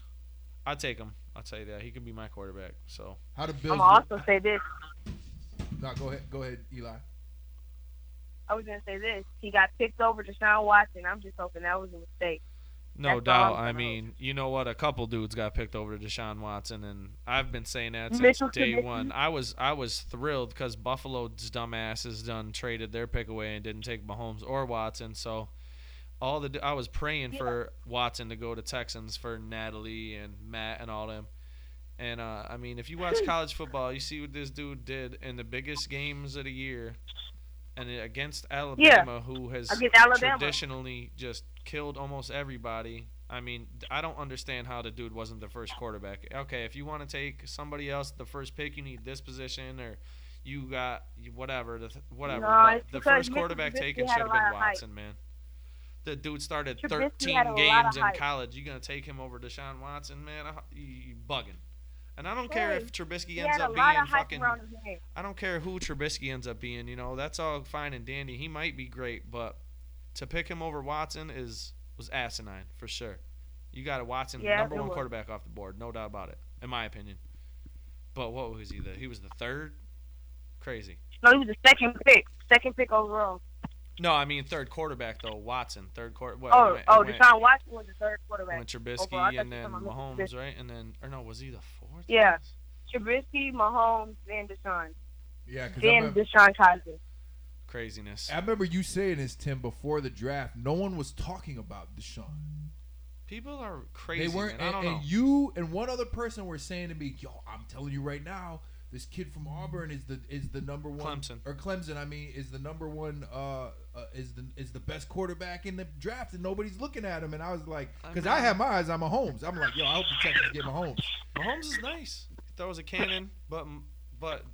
I'd take him. I'll tell you that he could be my quarterback. So How the Bills? I'm gonna also say this. No, go ahead. Go ahead, Eli. I was gonna say this. He got picked over Deshaun Watson. I'm just hoping that was a mistake. No That's doubt. I mean, you know what? A couple dudes got picked over to Deshaun Watson, and I've been saying that since Mitchell day Trubisky. one. I was I was thrilled because Buffalo's dumbasses done traded their pick away and didn't take Mahomes or Watson. So all the I was praying for Watson to go to Texans for Natalie and Matt and all them. And uh, I mean, if you watch college football, you see what this dude did in the biggest games of the year, and against Alabama, who has Alabama. traditionally just killed almost everybody. I mean, I don't understand how the dude wasn't the first quarterback. Okay, if you want to take somebody else the first pick, you need this position or you got whatever, the th- whatever. No, but the first quarterback taken should have been lot of hype. Watson, man. The dude started Trubisky 13 had a lot games in college. You gonna take him over Deshaun Watson, man? I- You, you bugging. And I don't care if Trubisky ends up being fucking. around his name. I don't care who Trubisky ends up being. You know, that's all fine and dandy. He might be great, but to pick him over Watson is was asinine for sure. You got a Watson Yeah, number one was. quarterback off the board, no doubt about it, in my opinion. But what was he? The he was the third. Crazy. No, he was the second pick. Second pick overall. No, I mean third quarterback though. Watson, third quarter. Well, oh, went, oh, Deshaun Watson was the third quarterback. went Trubisky overall. I thought and then Mahomes, right? And then or no, was he the fourth? Yeah. Trubisky, Mahomes, then Deshaun. Yeah, because I Then remember, DeShone Kizer. Craziness. I remember you saying this, Tim, before the draft. No one was talking about Deshaun. People are crazy. they weren't. man. I And, don't know. and you and one other person were saying to me, "Yo, I'm telling you right now, this kid from Auburn is the is the number one Clemson. or Clemson. I mean, is the number one. Uh, uh, is the is the best quarterback in the draft, and nobody's looking at him. And I was like, because I, have my eyes on Mahomes. I'm like, yo, I hope the Texans get Mahomes. Mahomes is nice. He throws a cannon, but but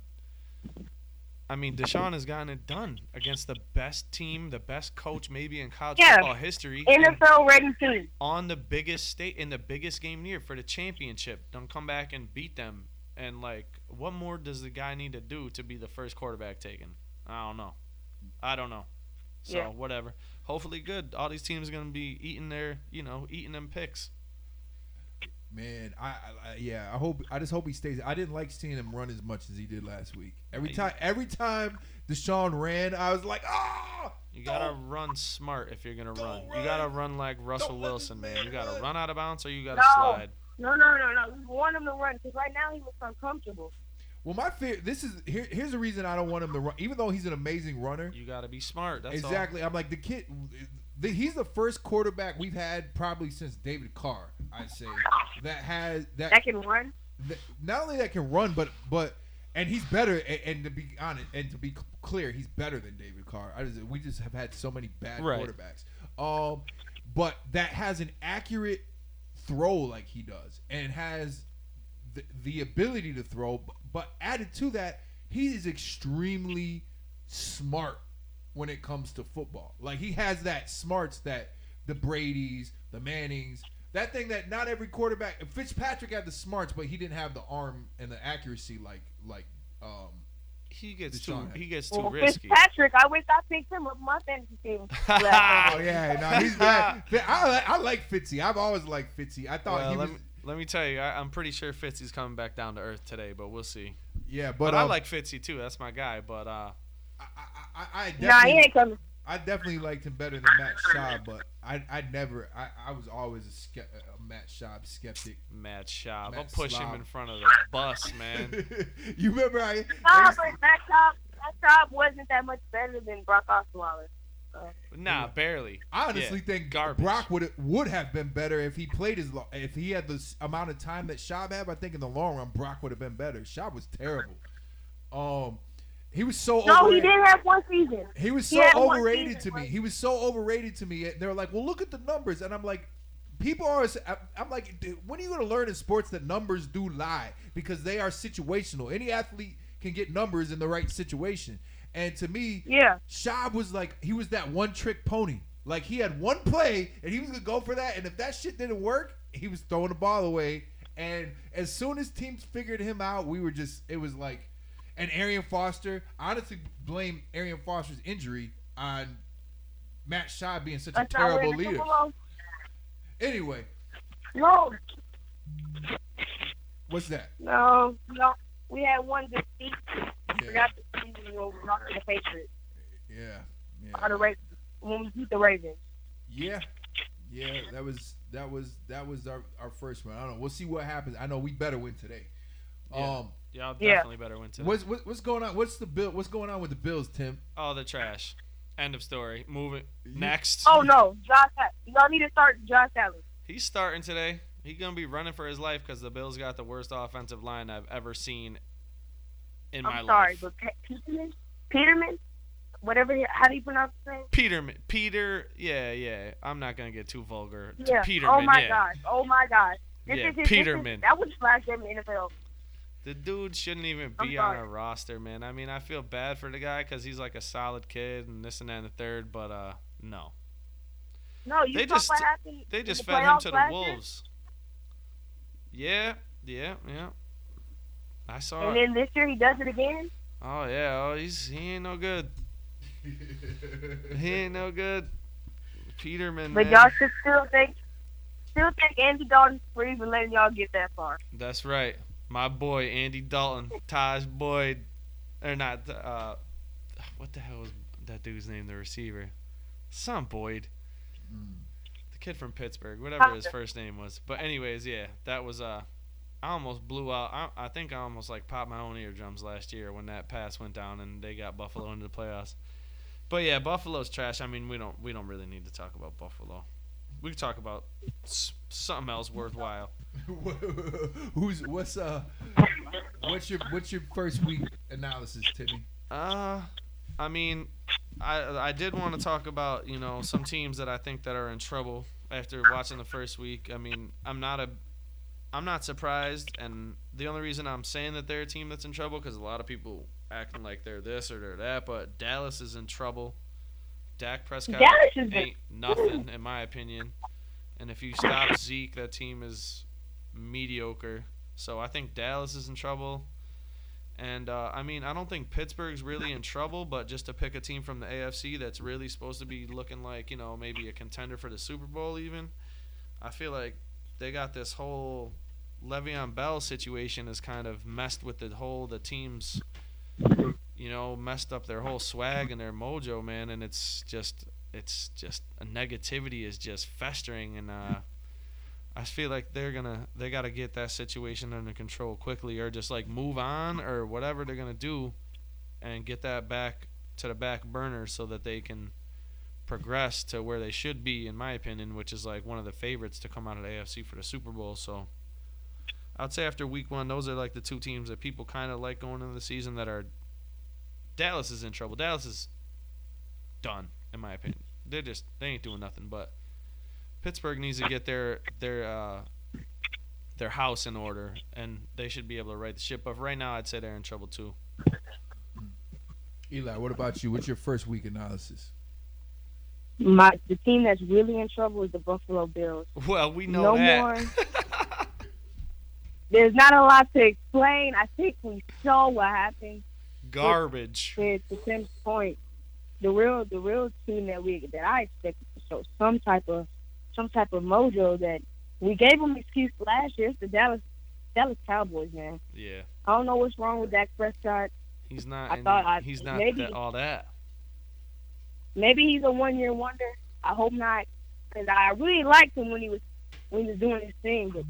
I mean, Deshaun has gotten it done against the best team, the best coach maybe in college Yeah. football history, NFL ready team. on the biggest state in the biggest game of the year for the championship. Don't come back and beat them. And like, what more does the guy need to do to be the first quarterback taken? I don't know. I don't know. So Yeah. whatever. Hopefully, good. All these teams are gonna be eating their, you know, eating them picks. Man, I, I I- yeah, I hope I just hope he stays. I didn't like seeing him run as much as he did last week. Every Yeah, time, every time Deshaun ran, I was like, ah. You gotta run smart if you're gonna run. run. You gotta run like Russell Wilson, man. man You gotta run. run out of bounds or you gotta No. slide. No, no, no, no. We want him to run because right now he looks uncomfortable. Well, my fear. This is here. Here's the reason I don't want him to run, even though he's an amazing runner. You gotta be smart. That's exactly. I'm like the kid. The, he's the first quarterback we've had probably since David Carr. I'd say that has that, That can run. that not only that can run, but but and he's better. And, and to be honest, and to be clear, he's better than David Carr. I just, we just have had so many bad Right. quarterbacks. Um, but that has an accurate throw like he does, and has the, the ability to throw. B- But added to that, he is extremely smart when it comes to football. Like he has that smarts that the Brady's, the Mannings, that thing that not every quarterback. Fitzpatrick had the smarts, but he didn't have the arm and the accuracy like like um he gets Deshaun. too he gets too Well, risky. Fitzpatrick, I wish I picked him up my fantasy team. Oh yeah, no, he's bad. I, like- I like Fitzy. I've always liked Fitzy. I thought well, he was. me, let me tell you, I, I'm pretty sure Fitzy's coming back down to earth today, but we'll see. Yeah, But, but, I um, like Fitzy too. That's my guy. But uh, I, I, I, I Nah, he definitely, ain't coming. I definitely liked him better than Matt Schaub, but I, I never, I, I was always a, ske- a Matt Schaub skeptic. Matt Schaub, I'll Matt push him in front of the bus, man. you remember I? Nah, but that job, that job wasn't that much better than Brock Osweiler. Nah, barely. I honestly Yeah, think garbage. Brock would would have been better if he played as long. If he had the amount of time that Schaub had, I think in the long run Brock would have been better. Schaub was terrible. Um, he was so No, he overrated. did have one season. He was so had one overrated to me. right? He was so overrated to me. They're like, "Well, look at the numbers," and I'm like, "People are." I'm- I'm like, "Dude, when are you going to learn in sports that numbers do lie because they are situational? Any athlete can get numbers in the right situation." And to me, Yeah. Schaub was like he was that one trick pony. Like he had one play and he was gonna go for that, and if that shit didn't work, he was throwing the ball away. And as soon as teams figured him out, we were just it was like and Arian Foster, I honestly blame Arian Foster's injury on Matt Schaub being such a That's not terrible leader. Anyway, No, what's that? no, no. We had one defeat. Yeah, Forgot the season when we lost to the Patriots. yeah, Or the Ravens. When we beat the Ravens. yeah, yeah. That was that was that was our, our first one. I don't know. We'll see what happens. I know we better win today. Yeah. Um, Y'all Yeah. definitely better win today. What's what, what's going on? What's the bill? What's going on with the Bills, Tim? Oh, the trash. End of story. Moving You- next. Oh no, Josh. Allen. Y'all need to start Josh Allen. He's starting today. He's gonna be running for his life because the Bills got the worst offensive line I've ever seen in I'm sorry, life. but Pe- Peterman, Peterman, whatever. How do you pronounce his name? Peterman, Peter, yeah, yeah. I'm not gonna get too vulgar. Yeah. Peterman, oh my yeah. gosh. Oh my gosh. This Yeah, is his, Peterman. Is, that was his last game in the NFL. The dude shouldn't even be on a roster, man. I mean, I feel bad for the guy because he's like a solid kid and this and that and the third, but uh, no. No, you They just- what happened. They just the fed him to the last year? wolves. Yeah, yeah, yeah. I saw And it. then this year he does it again. Oh yeah, oh he's he ain't no good. He ain't no good. Peterman, But man. y'all should still think, still think Andy Dalton's for even letting y'all get that far. That's right. My boy Andy Dalton, Taj Boyd, or not? Uh, what the hell was that dude's name? The receiver, some Boyd, the kid from Pittsburgh, whatever his first name was. But anyways, yeah, that was uh, I almost blew out. I, I think I almost like popped my own eardrums last year when that pass went down and they got Buffalo into the playoffs. But yeah, Buffalo's trash. I mean, we don't we don't really need to talk about Buffalo. We can talk about something else worthwhile. Who's what's uh what's your what's your first week analysis, Timmy? Uh, I mean, I I did want to talk about you know some teams that I think that are in trouble after watching the first week. I mean, I'm not a I'm not surprised, and the only reason I'm saying that they're a team that's in trouble because a lot of people acting like they're this or they're that, but Dallas is in trouble. Dak Prescott Dallas ain't nothing in my opinion, and if you stop Zeke, that team is mediocre. So I think Dallas is in trouble. And uh, I mean, I don't think Pittsburgh's really in trouble, but just to pick a team from the AFC that's really supposed to be looking like, you know, maybe a contender for the Super Bowl, even, I feel like they got this whole Le'Veon Bell situation has kind of messed with the whole, the team's, you know, messed up their whole swag and their mojo, man. And it's just, it's just, a negativity is just festering. And, uh, I feel like they're gonna they gotta get that situation under control quickly, or just like move on, or whatever they're gonna do, and get that back to the back burner so that they can progress to where they should be, in my opinion, which is like one of the favorites to come out of the AFC for the Super Bowl. So I'd say after Week One, those are like the two teams that people kind of like going into the season that are. Dallas is in trouble. Dallas is done, in my opinion. They're just they ain't doing nothing, but. Pittsburgh needs to get their their uh, their house in order, and they should be able to right the ship. But right now, I'd say they're in trouble too. Eli, what about you? What's your first week analysis? My the team that's really in trouble is the Buffalo Bills. Well, we know No that. more. There's not a lot to explain. I think we saw what happened. garbage. to Tim's point, the real the real team that we that I expected to show some type of some type of mojo that we gave them excuse last year. It's the Dallas Dallas Cowboys, man. Yeah, I don't know what's wrong with Dak Prescott. he's not. I thought I- he's not maybe- that, all that. Maybe he's a one year wonder. I hope not, because I really liked him when he was when he was doing his thing. But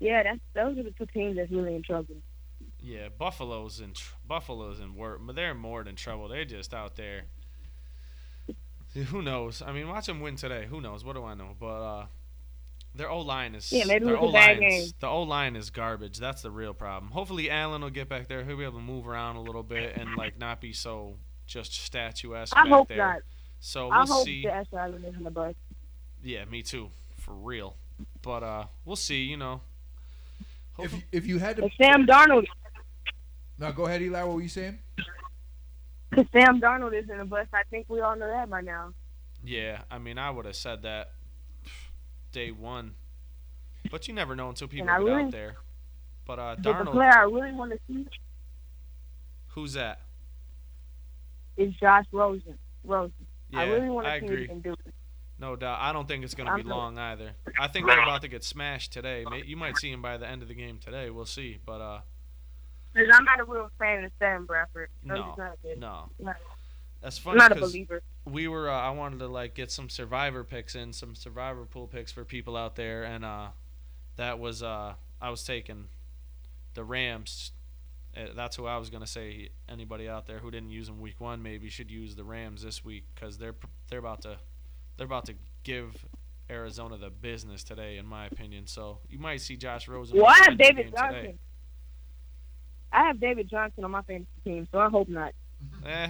yeah, that's those are the two teams that's really in trouble. Yeah, Buffalo's in tr- Buffalo's in work, but they're more than trouble. They're just out there. Who knows? I mean, watch them win today. Who knows? What do I know? But uh, their O line is Yeah, maybe their it was a bad O-line's- The O line is garbage. That's the real problem. Hopefully, Allen will get back there. He'll be able to move around a little bit and like not be so just statuesque I back hope there. not. So we'll I hope see. Allen isn't the bus. Yeah, me too, for real. But uh, we'll see. You know. If you, if you had to, If Sam Darnold, now go ahead, Eli. What were you saying? because Sam Darnold is in a bus, I think we all know that by now. Yeah, I mean, I would have said that day one, but you never know until people I get really- out there. But uh, But the player I really want to see who's that? is Josh Rosen. Rosen. Yeah, I really want to I see what agree. he can do. No doubt. I don't think it's going to be long either. I think they're about to get smashed today. You might see him by the end of the game today. We'll see. But uh, Because I'm not a real fan of Sam Bradford. I'm No, not a, good, no, not, that's I'm funny not a believer. we were. Uh, I wanted to like get some survivor picks in, some survivor pool picks for people out there, and uh, that was uh, I was taking the Rams. Uh, That's who I was gonna say. Anybody out there who didn't use them week one maybe should use the Rams this week because they're they're about to they're about to give Arizona the business today, in my opinion. So you might see Josh Rosen. Well, I have the end of the David Johnson. today. I have David Johnson on my fantasy team, so I hope not. Eh,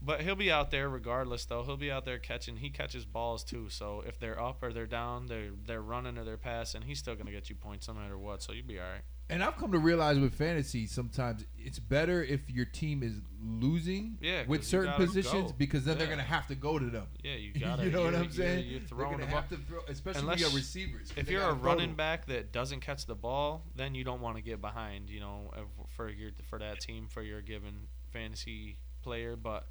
but he'll be out there regardless, though. He'll be out there catching. He catches balls too. So if they're up or they're down, they're they're running or they're passing. He's still gonna get you points no matter what. So you'll be all right. And I've come to realize with fantasy, sometimes it's better if your team is losing Yeah, with certain positions go. because then they're gonna have to go to them. Yeah, you gotta. you know what I'm saying? You're, you're they're throwing gonna the have to throw, especially Unless- when you got receivers. If you're a running back that doesn't catch the ball, then you don't want to get behind. You know, for your for that team for your given fantasy player. But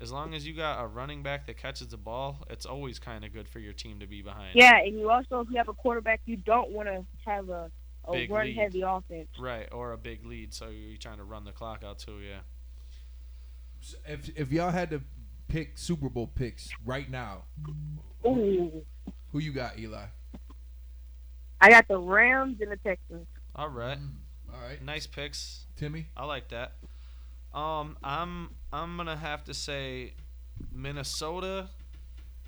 as long as you got a running back that catches the ball, it's always kind of good for your team to be behind. Yeah, and you also, if you have a quarterback, you don't want to have a, a Big run lead. heavy offense. Right, or a big lead, so you're trying to run the clock out too. Yeah. If if y'all had to pick Super Bowl picks right now, Ooh, who you got, Eli? I got the Rams and the Texans. All right. Mm, all right, Nice picks. Timmy. I like that. Um, I'm I'm gonna have to say Minnesota,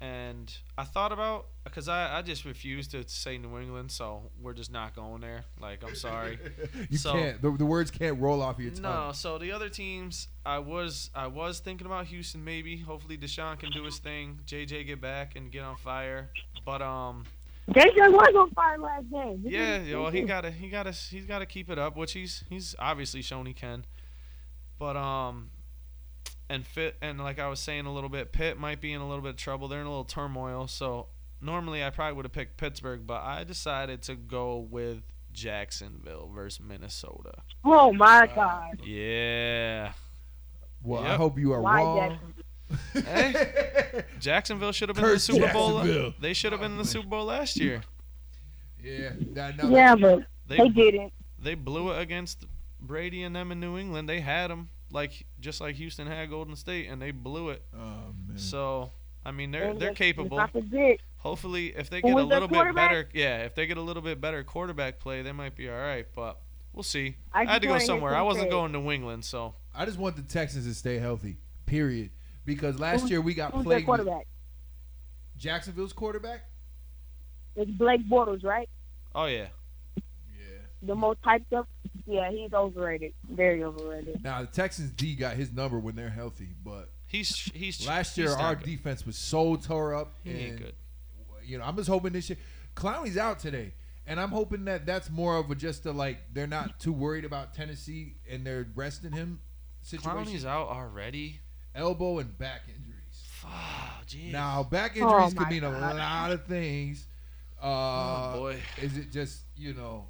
and I thought about because I, I just refuse to say New England, so we're just not going there. Like I'm sorry. you So- can't. The, the words can't roll off your tongue. No, so the other teams, I was I was thinking about Houston maybe. Hopefully Deshaun can do his thing. JJ get back and get on fire. But um, JJ was on fire last game. He yeah, well he gotta he gotta he's gotta keep it up, which he's he's obviously shown he can. But um, and fit and like I was saying a little bit, Pitt might be in a little bit of trouble. They're in a little turmoil. So normally I probably would have picked Pittsburgh, but I decided to go with Jacksonville versus Minnesota. Oh my Wow. God! Yeah. Well, I hope you are Why wrong. Hey. Jacksonville should have been in the Super Bowl. They should have been in the Super Bowl last year. yeah. Now, now, Yeah, but They they didn't. they blew it against Brady and them in New England. They had them like just like Houston had Golden State, and they blew it. Oh man. So I mean, they're they're capable. Let's not forget, Hopefully, if they get a little bit better, yeah, if they get a little bit better quarterback play, they might be all right. But we'll see. I I, had to go somewhere. I wasn't going to New England, so I just want the Texans to stay healthy. Period. Because last Who's- year we got who's plagued with quarterback? Jacksonville's quarterback. It's Blake Bortles, right? oh yeah, Yeah. The most hyped up. Yeah, he's overrated. Very overrated. Now the Texans D got his number when they're healthy, but he's he's last year he's our good. defense was so tore up. He and, ain't good. You know, I'm just hoping this year. Clowney's out today, and I'm hoping that that's more of a just a like they're not too worried about Tennessee and they're resting him situation. Clowney's out already. elbow and back injuries. Fuck, jeez. Now back Oh injuries could my mean a lot of things. Uh, oh boy. Is it just you know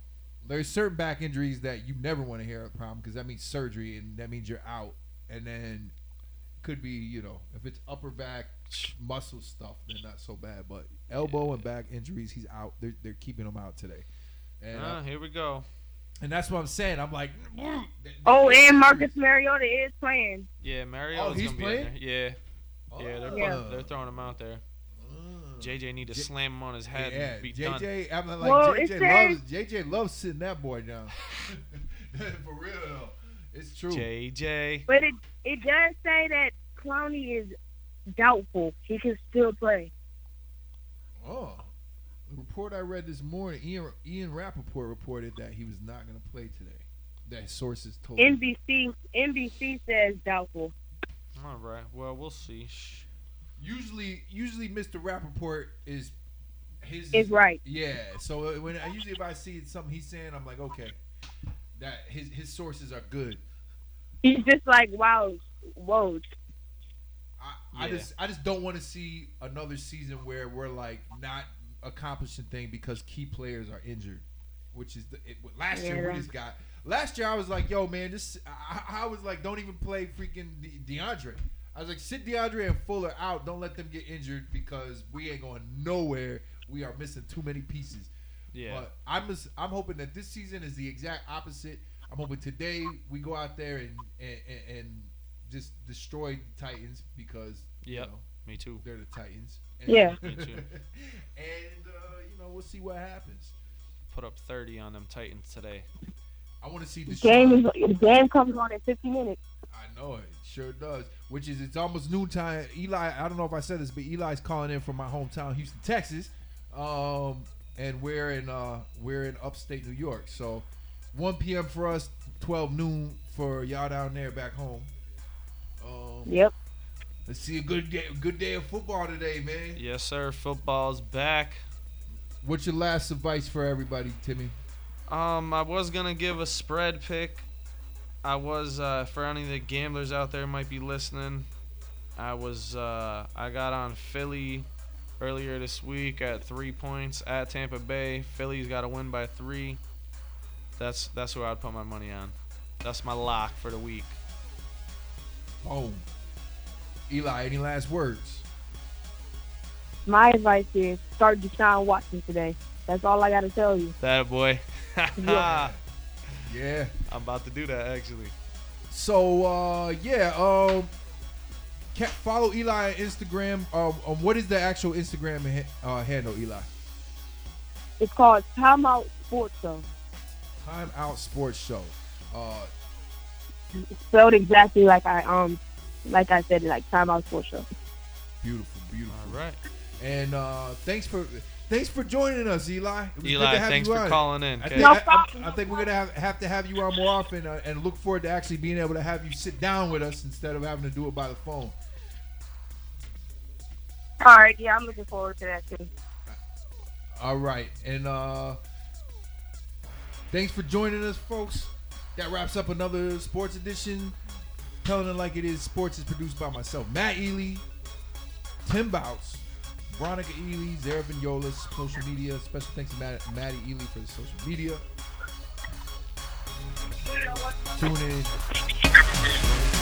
there's certain back injuries that you never want to hear a problem because that means surgery and that means you're out. And then could be, you know, if it's upper back muscle stuff, then not so bad. But elbow and back injuries, he's out. They're, they're keeping him out today. And, Ah, uh, here we go. and that's what I'm saying. I'm like, Oh, and Marcus Mariota is playing. Yeah, Mariota's Oh, he's gonna be playing? in there. Yeah, yeah, they're Yeah. they're throwing him out there. JJ need to J- slam him on his head yeah, and be done. JJ. I'm like Well, JJ says- loves JJ loves sitting that boy down. For real though, it's true. JJ. But it it does say that Clowney is doubtful. He can still play. Oh, the report I read this morning, Ian Ian Rapoport reported that he was not going to play today. That sources told. him. NBC NBC says doubtful. All right. Well, we'll see. Shh. Usually, usually Mr. Rapoport is his Is right. Yeah. So when I usually if I see something he's saying, I'm like, okay, that his his sources are good. He's just like wow, whoa. I, I Yeah. just I just don't want to see another season where we're like not accomplishing thing because key players are injured, which is the it, last year we just got. Last year I was like, yo man, just I, I was like, don't even play freaking De- DeAndre. I was like, sit DeAndre and Fuller out. Don't let them get injured because we ain't going nowhere. We are missing too many pieces. Yeah. But I'm just, I'm hoping that this season is the exact opposite. I'm hoping today we go out there and and, and, and just destroy the Titans because you know, Me too. they're the Titans. And, Yeah. Me too. and uh, you know we'll see what happens. Put up 30 on them Titans today. I want to see the Game is the game comes on in 50 minutes. I know it sure does. Which is it's almost noontime. Eli, I don't know if I said this, but Eli's calling in from my hometown, Houston, Texas, um, and we're in uh, we're in upstate New York. So 1 p.m. for us, 12 noon for y'all down there back home. Um, Yep. Let's see a good day, good day of football today, man. Yes, sir. Football's back. What's your last advice for everybody, Timmy? Um, I was gonna give a spread pick. I was uh, for any of the gamblers out there might be listening. I was uh, I got on Philly earlier this week at three points at Tampa Bay. Philly's got to win by three. That's that's who I'd put my money on. That's my lock for the week. Oh, Eli, any last words? My advice is start Deshaun Watson today. That's all I got to tell you. That boy. Yeah. Yeah. I'm about to do that actually. So uh, yeah, um, ca follow Eli on Instagram. Um, um, what is the actual Instagram ha- uh, handle, Eli? It's called Timeout Sports Show. Timeout Sports Show. Uh, It's spelled exactly like I um like I said, like Timeout Sports Show. beautiful, beautiful. All right. And uh, thanks for thanks for joining us, Eli. It was good to Eli, have thanks you for on. calling in. I think, No I- I- problem, I, no think we're gonna have, have to have you on more often, uh, and look forward to actually being able to have you sit down with us instead of having to do it by the phone. All right, yeah, I'm looking forward to that too. All right, and uh, thanks for joining us, folks. That wraps up another sports edition. Telling it like it is. Sports is produced by myself, Matt Ely, Tim Bouts, Veronica Ely, Zara Vignolas, social media. Special thanks to Matt, Maddie Ely for the social media. Tune in.